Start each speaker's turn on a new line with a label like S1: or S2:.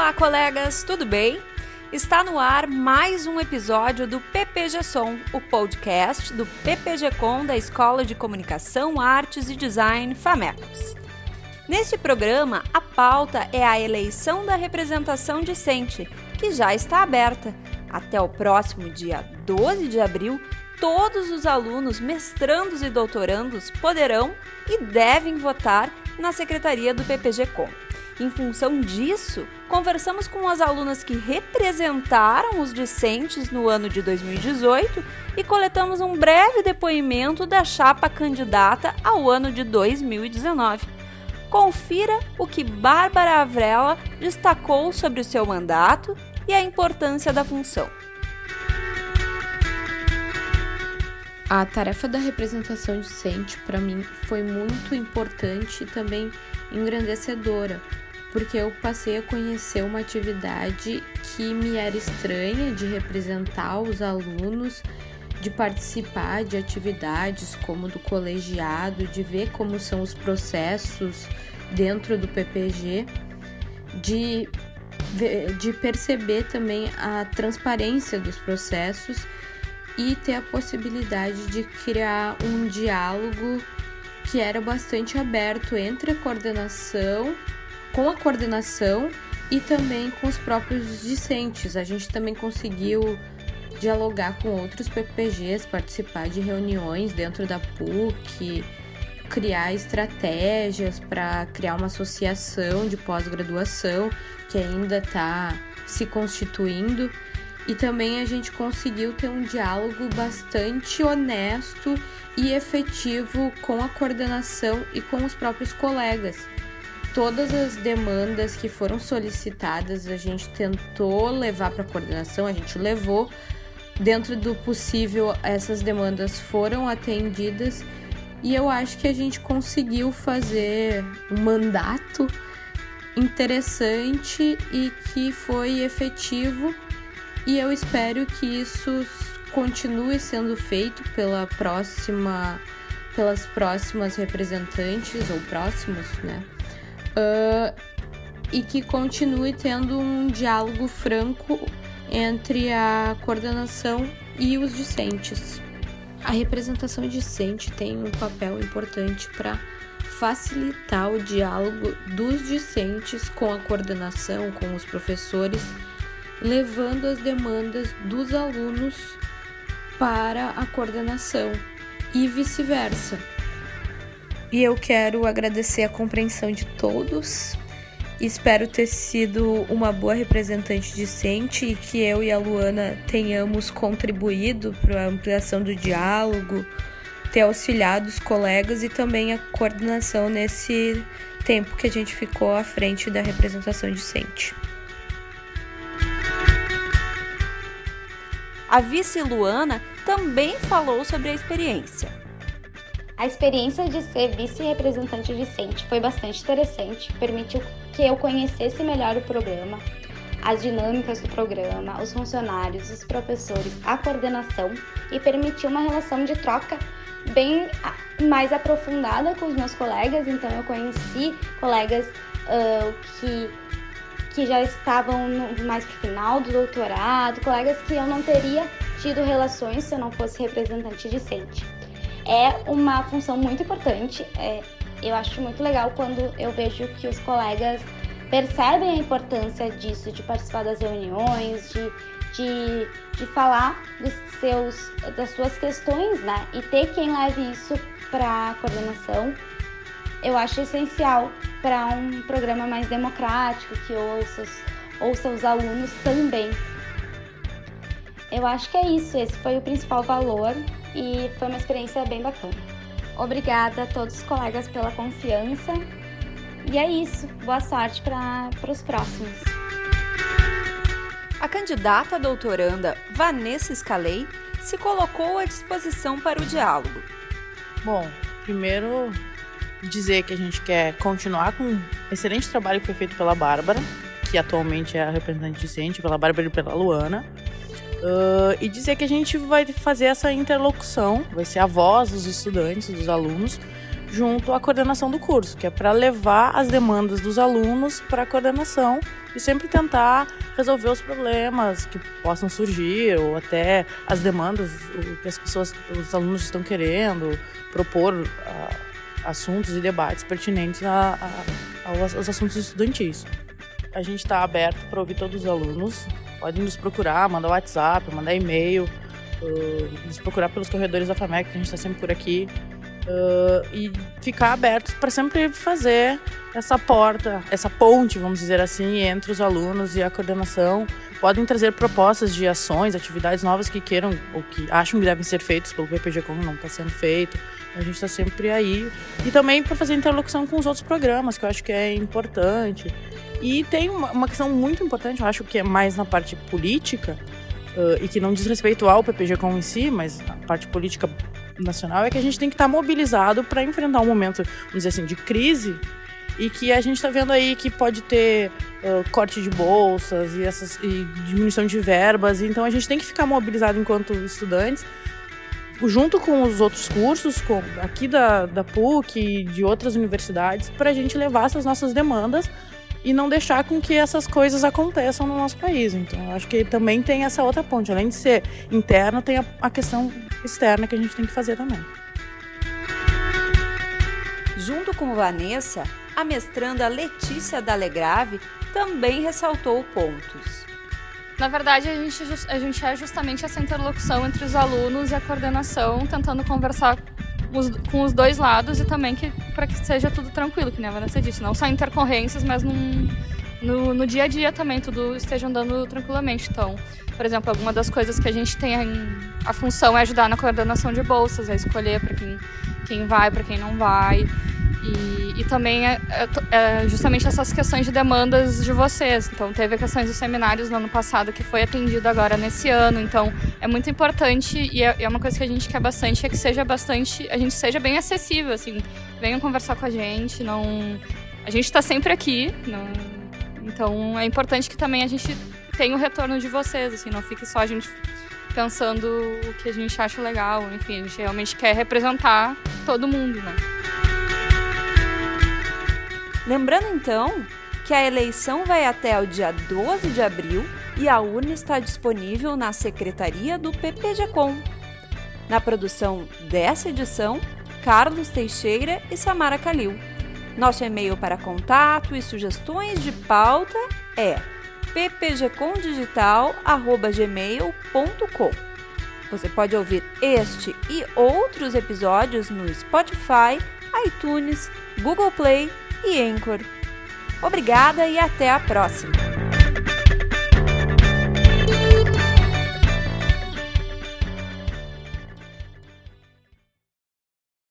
S1: Olá, colegas, tudo bem? Está no ar mais um episódio do PPG Som, o podcast do PPG Com da Escola de Comunicação, Artes e Design FAMECOS. Neste programa, a pauta é a eleição da representação discente, que já está aberta. Até o próximo dia 12 de abril, todos os alunos, mestrandos e doutorandos poderão e devem votar na secretaria do PPG Com. Em função disso, conversamos com as alunas que representaram os discentes no ano de 2018 e coletamos um breve depoimento da chapa candidata ao ano de 2019. Confira o que Bárbara Avrela destacou sobre o seu mandato e a importância da função.
S2: A tarefa da representação discente para mim foi muito importante e também engrandecedora porque eu passei a conhecer uma atividade que me era estranha de representar os alunos, de participar de atividades como do colegiado, de ver como são os processos dentro do PPG, de, de perceber também a transparência dos processos e ter a possibilidade de criar um diálogo que era bastante aberto entre a coordenação com a coordenação e também com os próprios discentes. A gente também conseguiu dialogar com outros PPGs, participar de reuniões dentro da PUC, criar estratégias para criar uma associação de pós-graduação que ainda está se constituindo. E também a gente conseguiu ter um diálogo bastante honesto e efetivo com a coordenação e com os próprios colegas todas as demandas que foram solicitadas, a gente tentou levar para a coordenação, a gente levou. Dentro do possível, essas demandas foram atendidas e eu acho que a gente conseguiu fazer um mandato interessante e que foi efetivo. E eu espero que isso continue sendo feito pela próxima pelas próximas representantes ou próximos, né? Uh, e que continue tendo um diálogo franco entre a coordenação e os discentes. A representação discente tem um papel importante para facilitar o diálogo dos discentes com a coordenação, com os professores, levando as demandas dos alunos para a coordenação e vice-versa. E eu quero agradecer a compreensão de todos. Espero ter sido uma boa representante discente e que eu e a Luana tenhamos contribuído para a ampliação do diálogo, ter auxiliado os colegas e também a coordenação nesse tempo que a gente ficou à frente da representação discente.
S1: A vice Luana também falou sobre a experiência.
S3: A experiência de ser vice-representante discente foi bastante interessante, permitiu que eu conhecesse melhor o programa, as dinâmicas do programa, os funcionários, os professores, a coordenação e permitiu uma relação de troca bem mais aprofundada com os meus colegas. Então, eu conheci colegas uh, que, que já estavam no, mais o final do doutorado, colegas que eu não teria tido relações se eu não fosse representante discente é uma função muito importante. É, eu acho muito legal quando eu vejo que os colegas percebem a importância disso, de participar das reuniões, de, de, de falar dos seus, das suas questões, né? E ter quem leve isso para a coordenação, eu acho essencial para um programa mais democrático, que ouça os, ouça os alunos também. Eu acho que é isso, esse foi o principal valor e foi uma experiência bem bacana. Obrigada a todos os colegas pela confiança. E é isso. Boa sorte para os próximos.
S1: A candidata doutoranda Vanessa Scalei se colocou à disposição para o diálogo.
S4: Bom, primeiro dizer que a gente quer continuar com o excelente trabalho que foi feito pela Bárbara, que atualmente é a representante discente, pela Bárbara e pela Luana. Uh, e dizer que a gente vai fazer essa interlocução, vai ser a voz dos estudantes, dos alunos, junto à coordenação do curso, que é para levar as demandas dos alunos para a coordenação e sempre tentar resolver os problemas que possam surgir ou até as demandas que as pessoas, os alunos estão querendo propor uh, assuntos e debates pertinentes a, a, aos, assuntos estudantis. A gente está aberto para ouvir todos os alunos. Podem nos procurar, mandar WhatsApp, mandar e-mail, uh, nos procurar pelos corredores da FAMEC, que a gente está sempre por aqui. Uh, e ficar abertos para sempre fazer essa porta, essa ponte, vamos dizer assim, entre os alunos e a coordenação. Podem trazer propostas de ações, atividades novas que queiram ou que acham que devem ser feitas pelo PPG como não está sendo feito. A gente está sempre aí. E também para fazer interlocução com os outros programas, que eu acho que é importante. E tem uma, questão muito importante, eu acho que é mais na parte política, uh, e que não diz respeito ao PPG-Com em si, mas a parte política nacional, é que a gente tem que estar tá mobilizado para enfrentar um momento, vamos dizer assim, de crise e que a gente está vendo aí que pode ter uh, corte de bolsas e, essas, e diminuição de verbas, então a gente tem que ficar mobilizado enquanto estudantes junto com os outros cursos, com, aqui da, da PUC e de outras universidades, para a gente levar essas nossas demandas e não deixar com que essas coisas aconteçam no nosso país. Então, acho que também tem essa outra ponte. Além de ser interna, tem a, a questão externa que a gente tem que fazer também.
S1: Junto com Vanessa, a mestranda Letícia Dalegrave também ressaltou pontos.
S5: Na verdade, a gente, a gente é justamente essa interlocução entre os alunos e a coordenação, tentando conversar os, com os dois lados e também que para que seja tudo tranquilo, que nem a Vanessa disse, não só intercorrências, mas num, no, no dia a dia também tudo esteja andando tranquilamente. Então, por exemplo, alguma das coisas que a gente tem a função é ajudar na coordenação de bolsas, é escolher para quem, quem vai, para quem não vai. E, e também é, é, é, justamente essas questões de demandas de vocês. Então, teve questões dos seminários no ano passado que foi atendido agora nesse ano. Então, é muito importante e é, é, uma coisa que a gente quer bastante, é que seja bastante, a gente seja bem acessível, assim. Venham conversar com a gente, não... A gente está sempre aqui, não... então é importante que também a gente tenha o retorno de vocês, assim, não fique só a gente pensando o que a gente acha legal, enfim, a gente realmente quer representar todo mundo, né?
S1: Lembrando então que a eleição vai até o dia 12 de abril e a urna está disponível na secretaria do PPGcom. Na produção dessa edição, Carlos Teixeira e Samara Calil. Nosso e-mail para contato e sugestões de pauta é ppgcomdigital@gmail.com. Você pode ouvir este e outros episódios no Spotify, iTunes, Google Play e Anchor. Obrigada e até a próxima!